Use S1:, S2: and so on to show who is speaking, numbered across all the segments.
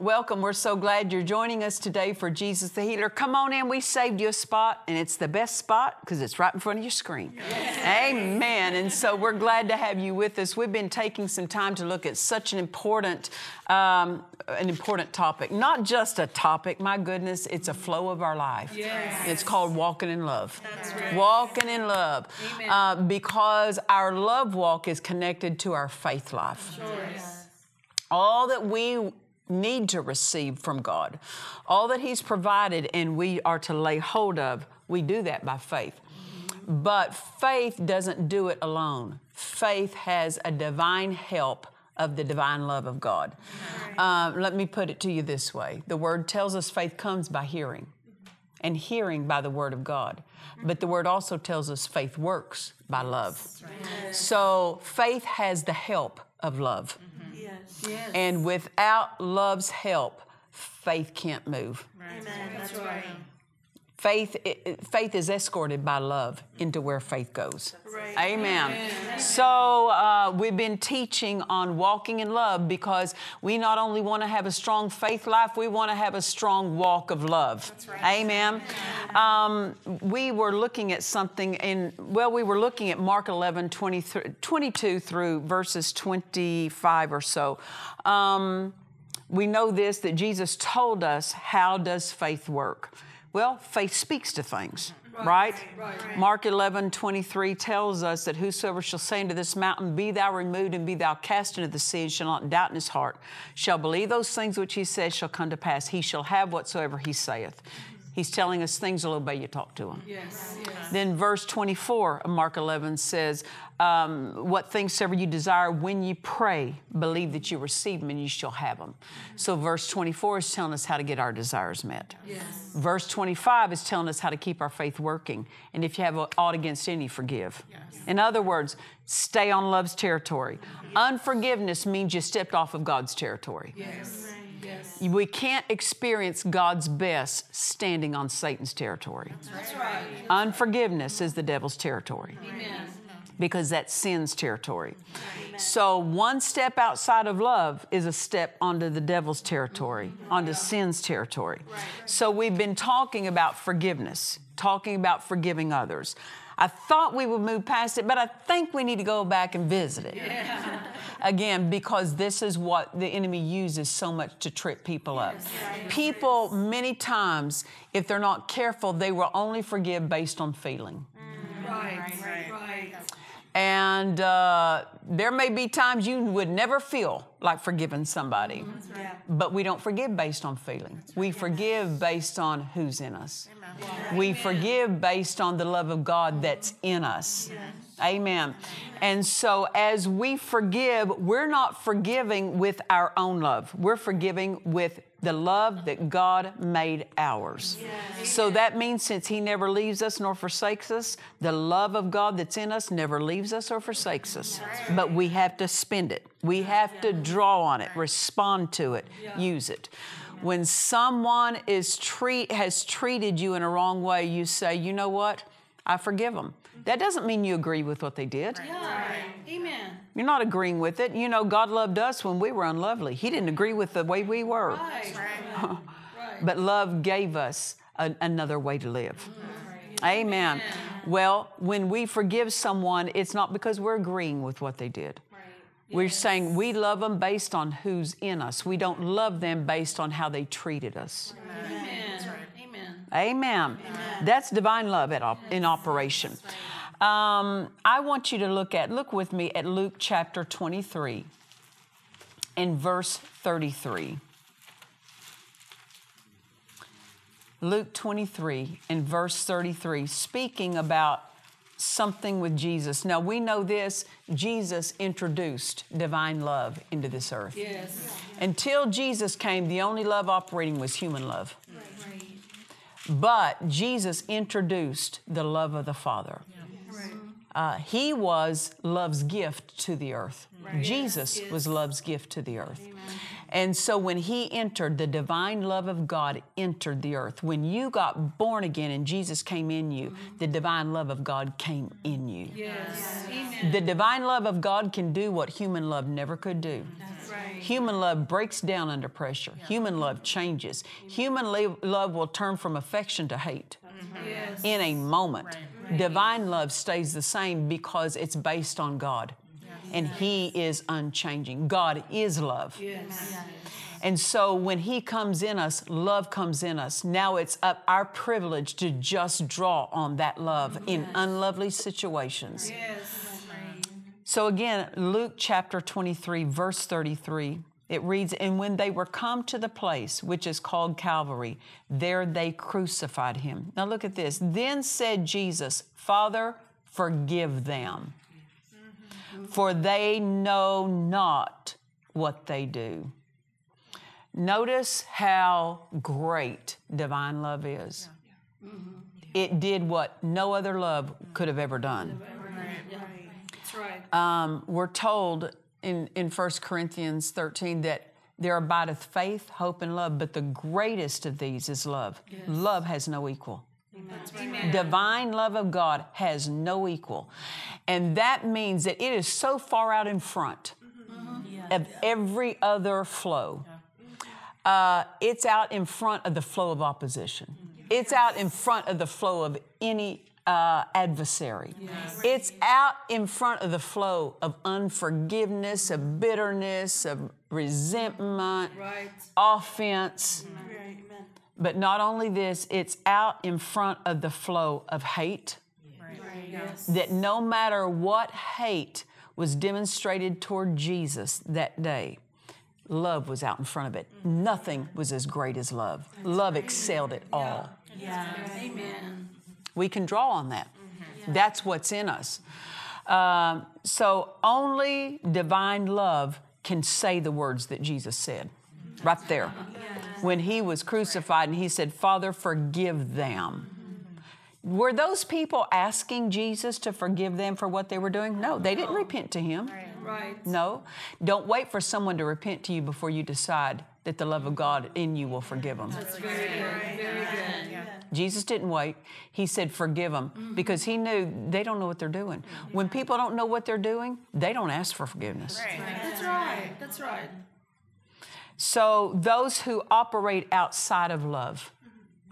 S1: Welcome. We're so glad you're joining us today for Jesus the Healer. Come on in. We saved you a spot, and it's the best spot because it's right in front of your screen. Amen. And so we're glad to have you with us. We've been taking some time to look at such an important, um, an important topic. Not just a topic. My goodness, it's a flow of our life. It's called walking in love. Walking in love, Uh, because our love walk is connected to our faith life all that we need to receive from God, all that He's provided and we are to lay hold of, we do that by faith. But faith doesn't do it alone. Faith has a divine help of the divine love of God. Uh, let me put it to you this way the Word tells us faith comes by hearing, and hearing by the Word of God. But the Word also tells us faith works by love. So faith has the help of love. And without love's help, faith can't move. Faith, it- it- faith is escorted by love into where faith goes. Amen. So uh, we've been teaching on walking in love because we not only want to have a strong faith life, we want to have a strong walk of love. Amen. Um, we were looking at something in, well, we were looking at Mark 11, 20 through- 22 through verses 25 or so. Um, we know this that Jesus told us how does faith work? Well, faith speaks to things, right? Mark 11, 23 tells us that whosoever shall say unto this mountain, Be thou removed and be thou cast into the sea, and shall not doubt in his heart, shall believe those things which he says shall come to pass. He shall have whatsoever he saith. He's telling us things will obey you talk to him. Yes. Then verse 24 of Mark 11 says, um, What things soever you desire when you pray, believe that you receive them and you shall have them. So verse 24 is telling us how to get our desires met. Yes. Verse 25 is telling us how to keep our faith working. And if you have aught against any, forgive. Yes. In other words, stay on love's territory. Unforgiveness means you stepped off of God's territory. We can't experience God's best standing on Satan's territory. Unforgiveness is the devil's territory. Because that's sin's territory. So, one step outside of love is a step onto the devil's territory, onto sin's territory. So, we've been talking about forgiveness, talking about forgiving others. I thought we would move past it, but I think we need to go back and visit it. Again, because this is what the enemy uses so much to trip people up. People, many times, if they're not careful, they will only forgive based on feeling. Mm.
S2: Right, right, right.
S1: And uh, there may be times you would never feel like forgiving somebody, but we don't forgive based on feeling. We forgive based on who's in us. We forgive based on the love of God that's in us. Amen. And so as we forgive, we're not forgiving with our own love. We're forgiving with the love that God made ours. So that means since He never leaves us nor forsakes us, the love of God that's in us never leaves us or forsakes us. But we have to spend it. We have to draw on it, respond to it, use it. When someone is treat has treated you in a wrong way, you say, "You know what? I forgive them." That doesn't mean you agree with what they did. Yeah.
S2: Amen.
S1: You're not agreeing with it. You know, God loved us when we were unlovely. He didn't agree with the way we were.
S2: Right. right.
S1: But love gave us a- another way to live. Mm-hmm. Amen. Well, when we forgive someone, it's not because we're agreeing with what they did. We're saying we love them based on who's in us. We don't love them based on how they treated us.
S2: Amen. Amen.
S1: Amen. That's divine love at op- in operation. Um, I want you to look at, look with me at Luke chapter 23 in verse 33. Luke 23 in verse 33, speaking about something with Jesus. Now we know this Jesus introduced divine love into this earth.
S2: Yes.
S1: Until Jesus came, the only love operating was human love.
S2: Right.
S1: But Jesus introduced the love of the Father.
S2: Right.
S1: Uh, he was love's gift to the earth. Jesus
S2: Yes.
S1: was love's gift to the earth. And so when he entered, the divine love of God entered the earth. When you got born again and Jesus came in you, the divine love of God came in you.
S2: Yes. Amen.
S1: The divine love of God can do what human love never could do.
S2: That's right.
S1: Human love breaks down under pressure. Human love changes. Human lo- love will turn from affection to hate
S2: Yes.
S1: in a moment. Divine love stays the same because it's based on God. And He is unchanging. God is love.
S2: Yes.
S1: And so when He comes in us, love comes in us. Now it's up our privilege to just draw on that love in unlovely situations.
S2: Yes.
S1: So again, Luke chapter 23, verse 33, it reads, And when they were come to the place which is called Calvary, there they crucified him. Now look at this. Then said Jesus, Father, forgive them, for they know not what they do. Notice how great divine love is. It did what no other love could have ever done.
S2: That's right.
S1: Um, we're told in, in 1 Corinthians 13 that there abideth faith, hope, and love, but the greatest of these is love. Love has no equal.
S2: Amen.
S1: Divine love of God has no equal. And that means that it is so far out in front of every other flow. Uh, it's out in front of the flow of opposition. It's out in front of the flow of any uh, adversary. It's out in front of the flow of unforgiveness, of bitterness, of resentment,
S2: Right.
S1: offense. But not only this, it's out in front of the flow of hate.
S2: Yes.
S1: That no matter what hate was demonstrated toward Jesus that day, love was out in front of it. Nothing was as great as love. Love excelled it all.
S2: Amen.
S1: We can draw on that. Mm-hmm. That's what's in us. Um, so only divine love can say the words that Jesus said mm-hmm. right there. When he was crucified and he said, Father, forgive them. Mm-hmm. Were those people asking Jesus to forgive them for what they were doing? No, they didn't repent to him.
S2: Right.
S1: No. Don't wait for someone to repent to you before you decide that the love of God in you will forgive them.
S2: That's very good. Very good.
S1: Jesus didn't wait. He said, forgive them mm-hmm. because he knew they don't know what they're doing. Mm-hmm. When people don't know what they're doing, they don't ask for forgiveness.
S2: That's right. That's right.
S1: So, those who operate outside of love,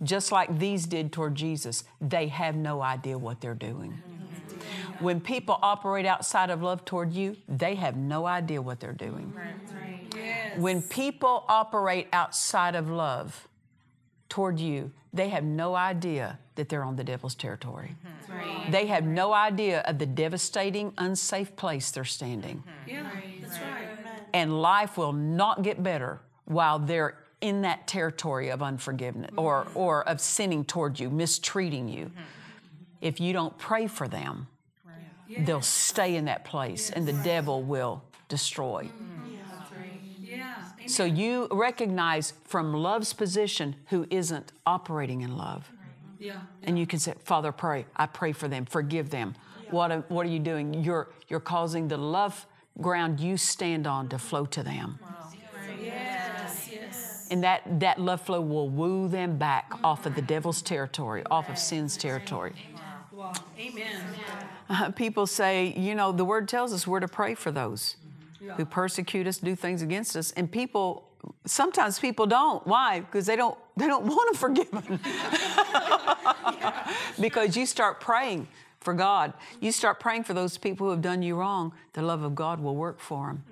S1: just like these did toward Jesus, they have no idea what they're doing. Mm-hmm. When people operate outside of love toward you, they have no idea what they're doing.
S2: Yes.
S1: When people operate outside of love toward you, they have no idea that they're on the devil's territory. Mm-hmm. They have no idea of the devastating, unsafe place they're standing. Mm-hmm.
S2: Yeah. That's right.
S1: And life will not get better while they're in that territory of unforgiveness mm-hmm. or, or of sinning toward you, mistreating you. If you don't pray for them, they'll stay in that place and the devil will destroy.
S2: Yeah.
S1: So you recognize from love's position who isn't operating in love.
S2: Yeah.
S1: And you can say, Father, pray. I pray for them. Forgive them. What, are- what are you doing? You're, you're causing the love ground you stand on to flow to them.
S2: Yes. Yes.
S1: And that, that love flow will woo them back off of the devil's territory, off of sin's territory.
S2: Wow. Amen.
S1: Uh, people say, you know, the word tells us we're to pray for those who persecute us, do things against us. And people, sometimes people don't. Why? Because they don't, they don't want to forgive them. because you start praying for God. You start praying for those people who have done you wrong. The love of God will work for them.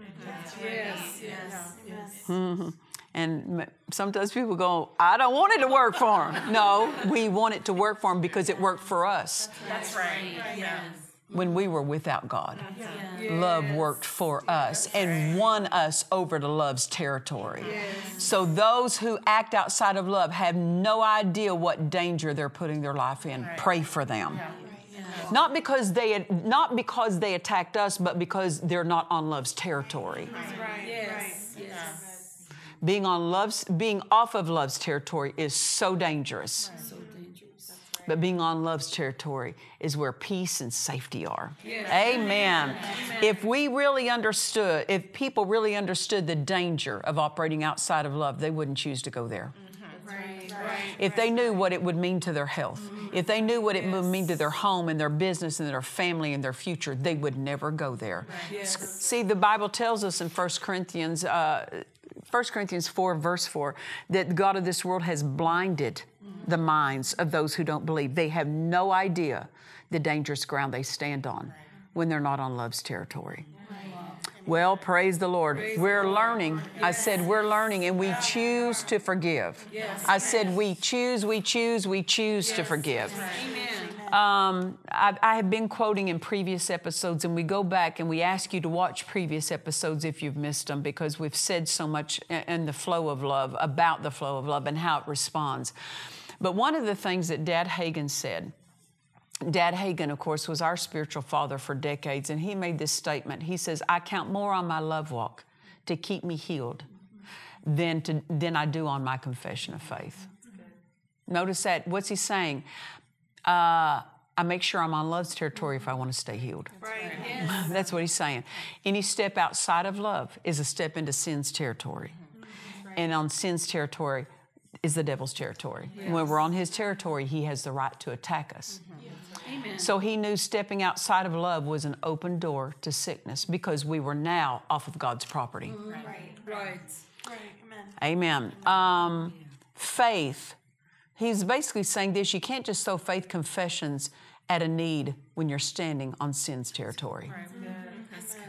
S2: Yes. Yes. Yes.
S1: Mm-hmm. And sometimes people go, I don't want it to work for them. No, we want it to work for them because it worked for us
S2: That's right. Yes.
S1: When we were without God. Love worked for us and won us over to love's territory. So those who act outside of love have no idea what danger they're putting their life in. Pray for them. Not because they not because they attacked us, but because they're not on love's territory.
S2: Yes. Yes.
S1: Being on love's being off of love's territory is so dangerous.
S2: So dangerous.
S1: But being on love's territory is where peace and safety are. Amen. If we really understood, if people really understood the danger of operating outside of love, they wouldn't choose to go there.
S2: Right. Right.
S1: If they knew what it would mean to their health, if they knew what it would mean to their home and their business and their family and their future, they would never go there.
S2: Yes.
S1: See, the Bible tells us in 1 Corinthians, uh, 1 Corinthians 4, verse 4, that the God of this world has blinded the minds of those who don't believe. They have no idea the dangerous ground they stand on when they're not on love's territory. Well, praise the Lord. we're learning. I said we're learning and we choose to forgive. I said we choose, we choose, we choose to forgive. Um, I, I have been quoting in previous episodes, and we go back and we ask you to watch previous episodes if you've missed them because we've said so much in the flow of love about the flow of love and how it responds. But one of the things that Dad Hagin said, Dad Hagin, of course, was our spiritual father for decades, and he made this statement. He says, I count more on my love walk to keep me healed than, to, than I do on my confession of faith. Notice that. What's he saying? Uh, I make sure I'm on love's territory if I want to stay healed.
S2: Right. Yes.
S1: That's what he's saying. Any step outside of love is a step into sin's territory. And on sin's territory is the devil's territory. When we're on his territory, he has the right to attack us. Mm-hmm.
S2: Amen.
S1: So he knew stepping outside of love was an open door to sickness because we were now off of God's property. Mm-hmm.
S2: Right. Right.
S1: Amen. Um, faith. He's basically saying this you can't just throw faith confessions at a need when you're standing on sin's territory. Mm-hmm.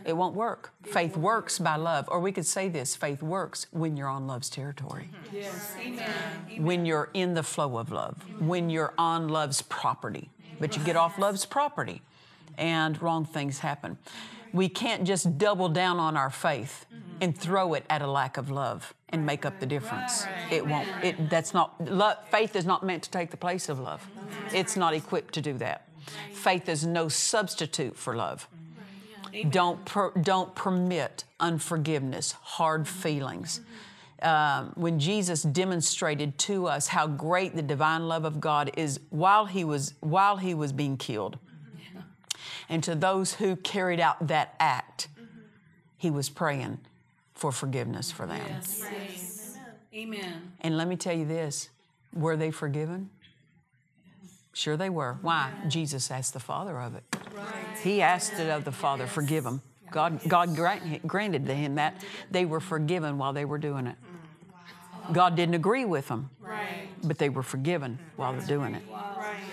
S1: It won't work. Faith works by love. Or we could say this faith works when you're on love's territory,
S2: Yes. Amen.
S1: when you're in the flow of love, when you're on love's property. But you get off love's property and wrong things happen. We can't just double down on our faith and throw it at a lack of love and make up the difference. It won't. It, that's not love, faith is not meant to take the place of love. It's not equipped to do that. Faith is no substitute for love. Don't per, don't permit unforgiveness, hard feelings. Um, when Jesus demonstrated to us how great the divine love of God is while he was while he was being killed, and to those who carried out that act, he was praying for forgiveness for them.
S2: Yes. Yes. Amen.
S1: And let me tell you this: were they forgiven? Sure, they were. Why? Jesus asked the Father of it. He asked it of the Father, forgive them. God, God grant, granted to him that they were forgiven while they were doing it. God didn't agree with them, but they were forgiven while they're doing it.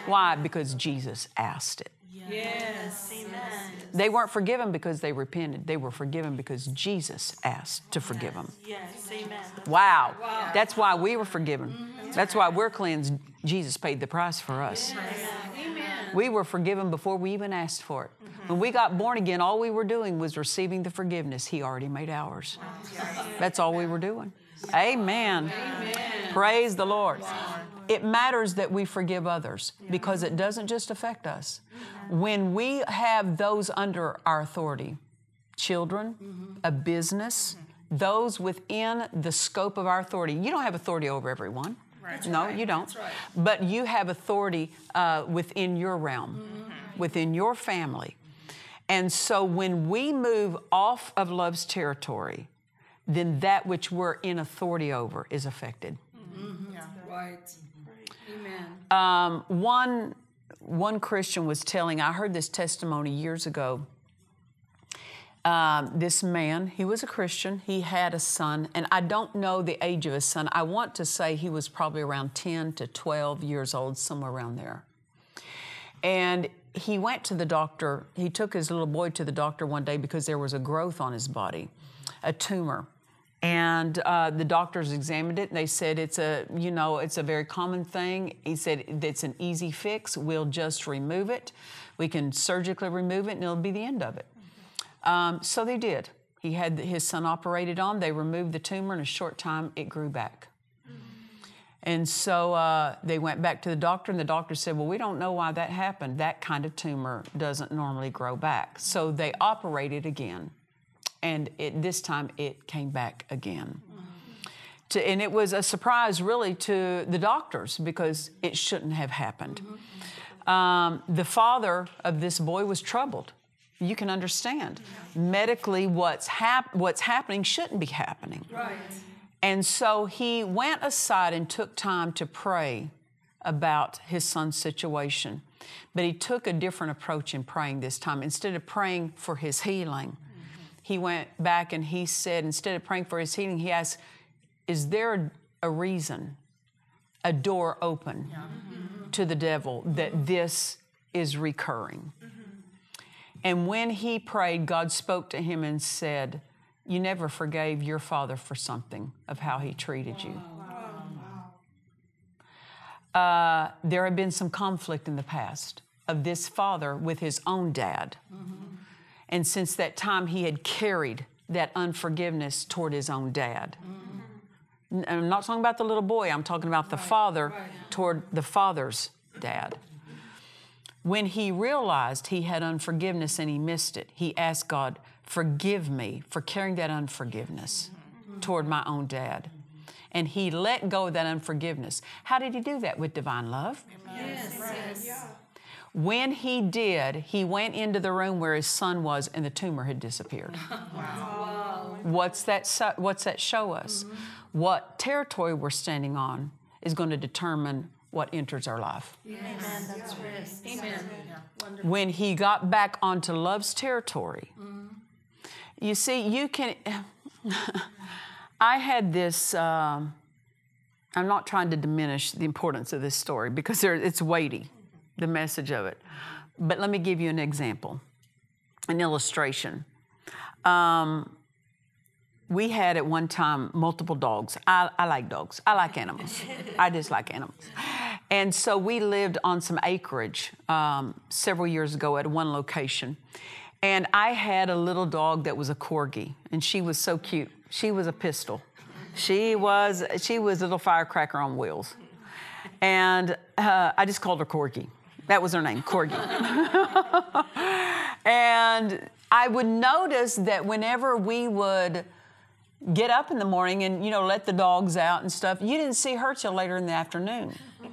S1: Why? Because Jesus asked it.
S2: Yes. Amen.
S1: They weren't forgiven because they repented. They were forgiven because Jesus asked to forgive them.
S2: Yes. Amen.
S1: Wow. That's why we were forgiven. Mm-hmm. That's why we're cleansed. Jesus paid the price for us.
S2: Amen.
S1: We were forgiven before we even asked for it. Mm-hmm. When we got born again, all we were doing was receiving the forgiveness He already made ours. That's all we were doing. Amen. Praise the Lord. It matters that we forgive others because it doesn't just affect us. When we have those under our authority, children, mm-hmm. a business, those within the scope of our authority, you don't have authority over everyone. No, you don't. But you have authority uh, within your realm, within your family. And so when we move off of love's territory, then that which we're in authority over is affected.
S2: Yeah, Right. Amen.
S1: Um, one, one Christian was telling, I heard this testimony years ago. Um, this man, he was a Christian, he had a son, and I don't know the age of his son. I want to say he was probably around 10 to 12 years old, somewhere around there. And he went to the doctor, he took his little boy to the doctor one day because there was a growth on his body, a tumor. And uh, the doctors examined it and they said it's a, you know, it's a very common thing. He said it's an easy fix. We'll just remove it. We can surgically remove it and it'll be the end of it. Um, so they did. He had his son operated on. They removed the tumor. In a short time, it grew back. And so uh, they went back to the doctor, and the doctor said, Well, we don't know why that happened. That kind of tumor doesn't normally grow back. So they operated again, and it, this time it came back again. To, and it was a surprise, really, to the doctors because it shouldn't have happened. Um, the father of this boy was troubled. You can understand. Medically, what's, hap- what's happening shouldn't be happening.
S2: Right.
S1: And so he went aside and took time to pray about his son's situation. But he took a different approach in praying this time. Instead of praying for his healing, he went back and he said, instead of praying for his healing, he asked, Is there a reason, a door open to the devil that this is recurring? And when he prayed, God spoke to him and said, You never forgave your father for something of how he treated you. Uh, there had been some conflict in the past of this father with his own dad. And since that time, he had carried that unforgiveness toward his own dad. N- I'm not talking about the little boy, I'm talking about the father toward the father's dad. When he realized he had unforgiveness and he missed it, he asked God, Forgive me for carrying that unforgiveness toward my own dad. And he let go of that unforgiveness. How did he do that? With divine love. Yes. When he did, he went into the room where his son was and the tumor had disappeared. Wow. What's that, what's that show us? Mm-hmm. What territory we're standing on is going to determine what enters our life.
S2: Amen. That's right. Amen.
S1: When he got back onto love's territory, you see, you can. I had this. Um, I'm not trying to diminish the importance of this story because there, it's weighty, the message of it. But let me give you an example, an illustration. Um, we had at one time multiple dogs. I, I like dogs. I like animals. I just like animals. And so we lived on some acreage um, several years ago at one location. And I had a little dog that was a corgi, and she was so cute. She was a pistol. She was she was a little firecracker on wheels, and uh, I just called her Corgi. That was her name, Corgi. and I would notice that whenever we would get up in the morning and you know let the dogs out and stuff, you didn't see her till later in the afternoon.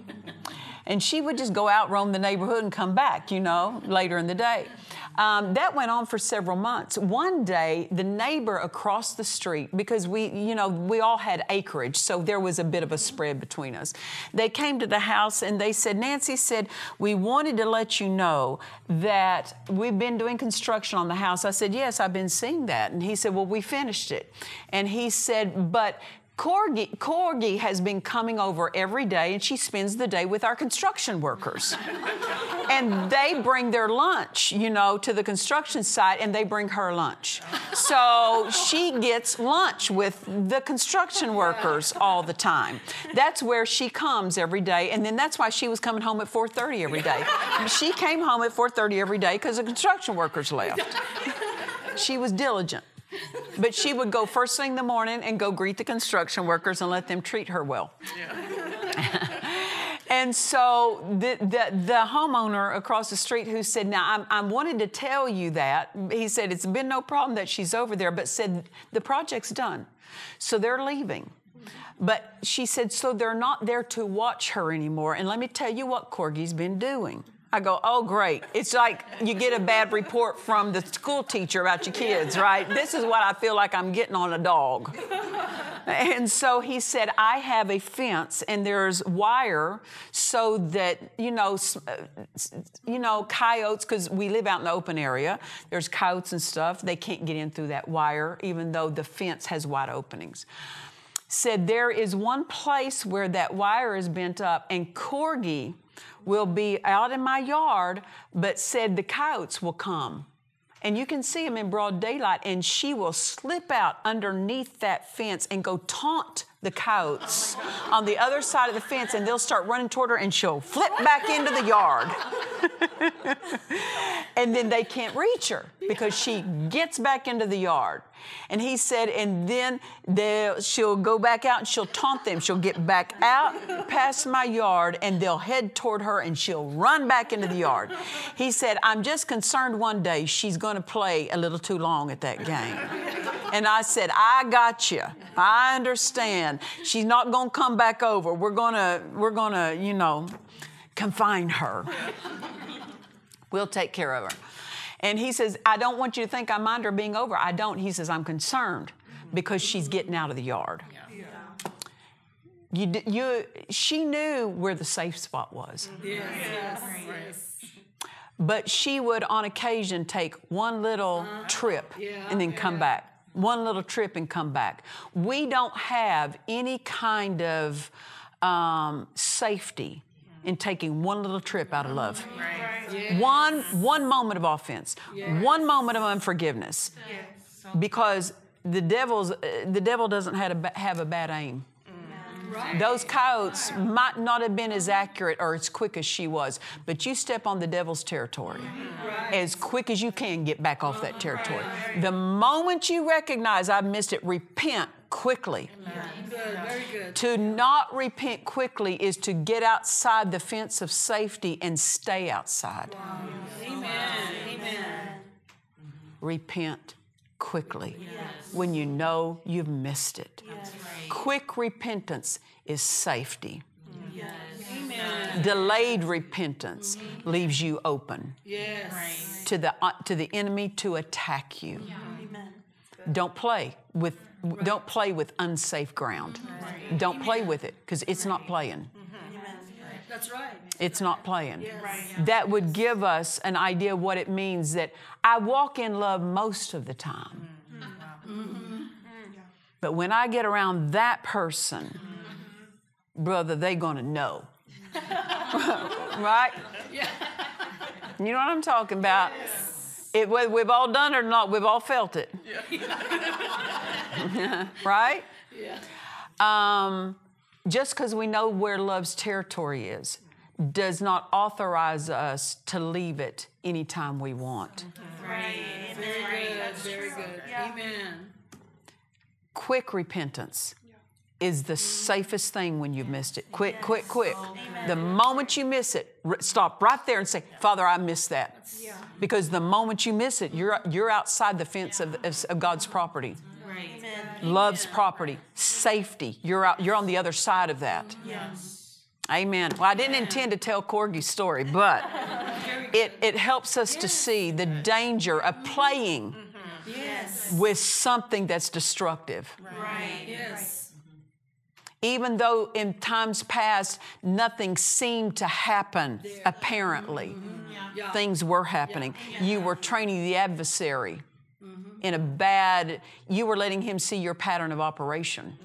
S1: And she would just go out, roam the neighborhood, and come back, you know, later in the day. Um, that went on for several months. One day, the neighbor across the street, because we, you know, we all had acreage, so there was a bit of a spread between us. They came to the house and they said, Nancy said, we wanted to let you know that we've been doing construction on the house. I said, yes, I've been seeing that. And he said, well, we finished it. And he said, but Corgi, Corgi has been coming over every day and she spends the day with our construction workers. and they bring their lunch, you know, to the construction site and they bring her lunch. So she gets lunch with the construction workers all the time. That's where she comes every day and then that's why she was coming home at 4:30 every day. She came home at 4:30 every day cuz the construction workers left. She was diligent. But she would go first thing in the morning and go greet the construction workers and let them treat her well. Yeah. and so the, the, the, homeowner across the street who said, Now, I'm, I wanted to tell you that, he said, It's been no problem that she's over there, but said, The project's done. So they're leaving. But she said, So they're not there to watch her anymore. And let me tell you what Corgi's been doing. I go, oh, great. It's like you get a bad report from the school teacher about your kids, right? This is what I feel like I'm getting on a dog. And so he said, I have a fence and there's wire so that, you know, you know, coyotes, because we live out in the open area, there's coyotes and stuff, they can't get in through that wire, even though the fence has wide openings said there is one place where that wire is bent up and corgi will be out in my yard but said the coyotes will come. And you can see him in broad daylight, and she will slip out underneath that fence and go taunt the coyotes on the other side of the fence, and they'll start running toward her, and she'll flip back into the yard. and then they can't reach her because she gets back into the yard. And he said, and then she'll go back out and she'll taunt them. She'll get back out past my yard and they'll head toward her and she'll run back into the yard. He said, I'm just concerned one day she's going to play a little too long at that game. And I said, I got you. I understand. She's not going to come back over. We're going to, we're going to, you know, confine her. We'll take care of her. And he says, I don't want you to think I mind her being over. I don't. He says, I'm concerned because she's getting out of the yard. You, you, she knew where the safe spot was. Yes. But she would, on occasion, take one little uh-huh. trip and then come back. One little trip and come back. We don't have any kind of um, safety in taking one little trip out of love. One, one moment of offense, one moment of unforgiveness. Because the devil's, uh, the devil doesn't have a, have a bad aim. Those coyotes might not have been as accurate or as quick as she was, but you step on the devil's territory. As quick as you can, get back off that territory. The moment you recognize I've missed it, repent quickly. To not repent quickly is to get outside the fence of safety and stay outside. Amen. Repent quickly. When you know you've missed it. Quick repentance is safety. Delayed repentance leaves you open to the uh, to the enemy to attack you. Don't play with don't play with unsafe ground. Don't play with it because it's not playing.
S2: That's right.
S1: It's not playing. That would give us an idea of what it means that I walk in love most of the time. Mm-hmm. Mm-hmm. Mm-hmm. But when I get around that person, brother, they gonna know. right? You know what I'm talking about? It, whether we've all done it or not, we've all felt it. right? Um, just because we know where love's territory is does not authorize us to leave it anytime we want.
S2: Very good. Very good. Amen.
S1: Quick repentance is the safest thing when you've missed it. Quick, quick, quick. The moment you miss it, r- stop right there and say, Father, I missed that. Because the moment you miss it, you're, you're outside the fence of, of, of God's property. Love's property, safety. You're out, you're on the other side of that. Yes. Amen. Well, I didn't intend to tell Corgi's story, but it, it helps us to see the danger of playing with something that's destructive. Right.
S2: Yes. Mm-hmm.
S1: Even though in times past nothing seemed to happen, apparently, mm-hmm. things were happening. You were training the adversary in a bad, you were letting him see your pattern of operation.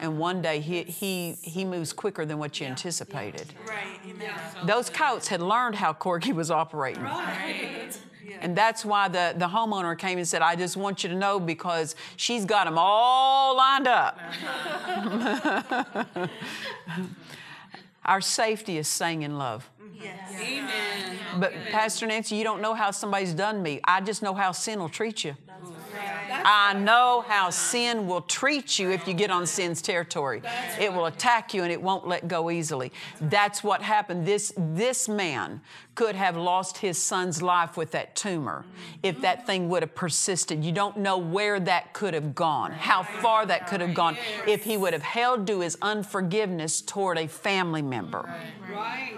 S1: And one day he, he, he moves quicker than what you anticipated.
S2: Right. Amen.
S1: Those coats had learned how Corgi was operating. Right. And that's why the, the homeowner came and said, I just want you to know because she's got them all lined up. Our safety is staying in love. Yes.
S2: Amen.
S1: But Pastor Nancy, you don't know how somebody's done me. I just know how sin will treat you. I know how sin will treat you if you get on sin's territory. It will attack you and it won't let go easily. That's what happened. This, this man could have lost his son's life with that tumor if that thing would have persisted. You don't know where that could have gone, how far that could have gone if he would have held to his unforgiveness toward a family member.
S2: Right.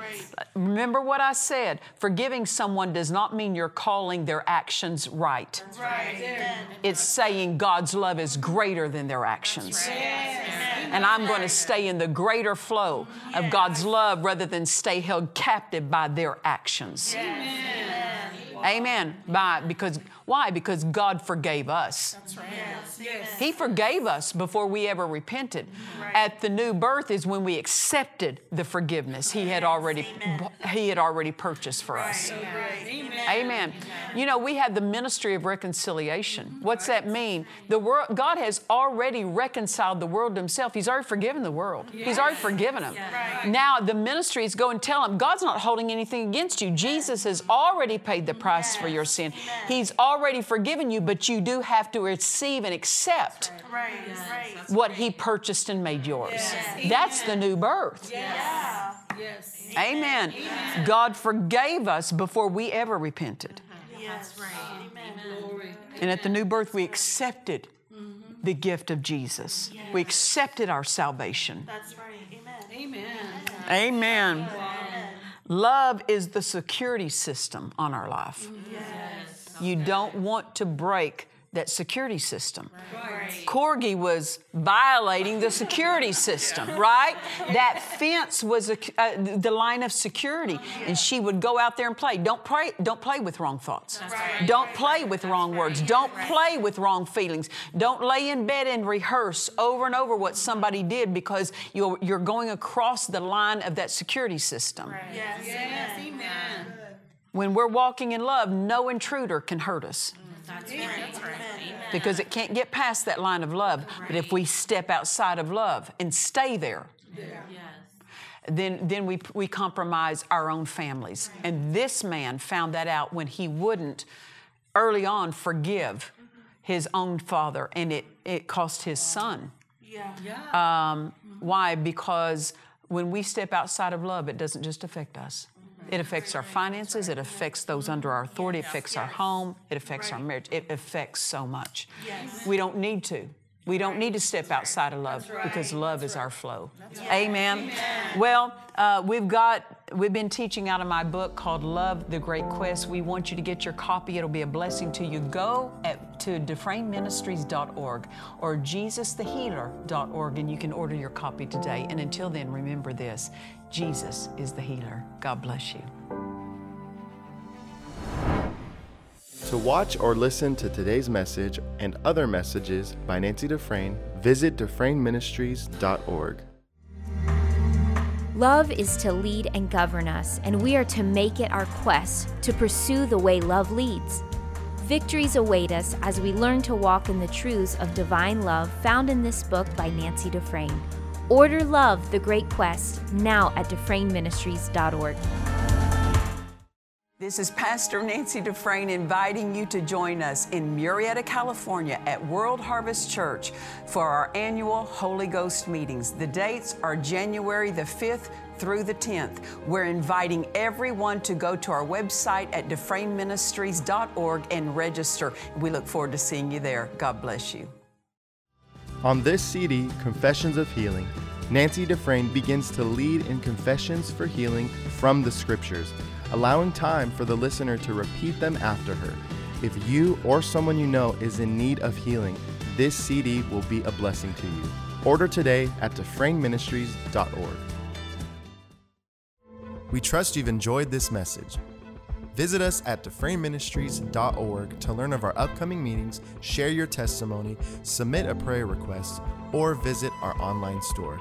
S1: Remember what I said forgiving someone does not mean you're calling their actions right.
S2: Right.
S1: It's saying God's love is greater than their actions. And I'm going to stay in the greater flow of God's love rather than stay held captive by their actions. Amen. By because why? Because God forgave us.
S2: Yes.
S1: He forgave us before we ever repented. At the new birth is when we accepted the forgiveness He had already He had already purchased for us.
S2: Amen.
S1: Amen. You know, we have the ministry of reconciliation. What's that mean? The world God has already reconciled the world to himself. He's already forgiven the world. He's already forgiven them. Now the ministry is go and tell them God's not holding anything against you. Jesus has already paid the price for your sin. He's already forgiven you, but you do have to receive and accept
S2: Right, right.
S1: what he purchased and made yours. That's the new birth.
S2: Yeah.
S3: Yes.
S1: Amen. God forgave us before we ever repented.
S2: Yes. Right. Amen.
S1: And at the new birth, we accepted the gift of Jesus. We accepted our salvation.
S2: That's right. Amen.
S3: Amen.
S1: Amen. Love is the security system on our life. You don't want to break that security system. Corgi was violating the security system, right? That fence was a, uh, the line of security, and she would go out there and play. Don't play. Don't play with wrong thoughts. Don't play with wrong words. Don't play with wrong feelings. Don't lay in bed and rehearse over and over what somebody did because you're, you're going across the line of that security system.
S2: Yes.
S3: Yes. Amen.
S1: When we're walking in love, no intruder can hurt us
S3: That's right. That's right.
S1: because it can't get past that line of love. But if we step outside of love and stay there, then, then we, we compromise our own families. And this man found that out when he wouldn't early on forgive his own father, and it, it cost his son.
S2: Yeah.
S1: Um, why? Because when we step outside of love, it doesn't just affect us. It affects our finances, it affects those under our authority, it affects our home, it affects our marriage, it affects so much. We don't need to. We don't need to step outside of love because love is our flow. Amen. Well, uh, we've got we've been teaching out of my book called Love: The Great Quest. We want you to get your copy. It'll be a blessing to you. Go at, to dufresneministries.org or jesusthehealer.org and you can order your copy today. And until then, remember this: Jesus is the healer. God bless you.
S4: To watch or listen to today's message and other messages by Nancy Dufresne, visit DufresneMinistries.org.
S5: Love is to lead and govern us, and we are to make it our quest to pursue the way love leads. Victories await us as we learn to walk in the truths of divine love found in this book by Nancy Dufresne. Order Love, the Great Quest, now at DufresneMinistries.org.
S1: This is Pastor Nancy Dufresne inviting you to join us in Murrieta, California at World Harvest Church for our annual Holy Ghost meetings. The dates are January the 5th through the 10th. We're inviting everyone to go to our website at DufresneMinistries.org and register. We look forward to seeing you there. God bless you.
S4: On this CD, Confessions of Healing, Nancy Dufresne begins to lead in confessions for healing from the scriptures, allowing time for the listener to repeat them after her. If you or someone you know is in need of healing, this CD will be a blessing to you. Order today at DufresneMinistries.org. We trust you've enjoyed this message. Visit us at DufresneMinistries.org to learn of our upcoming meetings, share your testimony, submit a prayer request, or visit our online store.